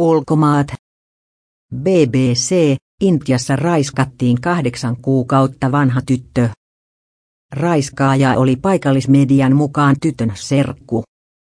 Ulkomaat. BBC, Intiassa raiskattiin kahdeksan kuukautta vanha tyttö. Raiskaaja oli paikallismedian mukaan tytön serkku.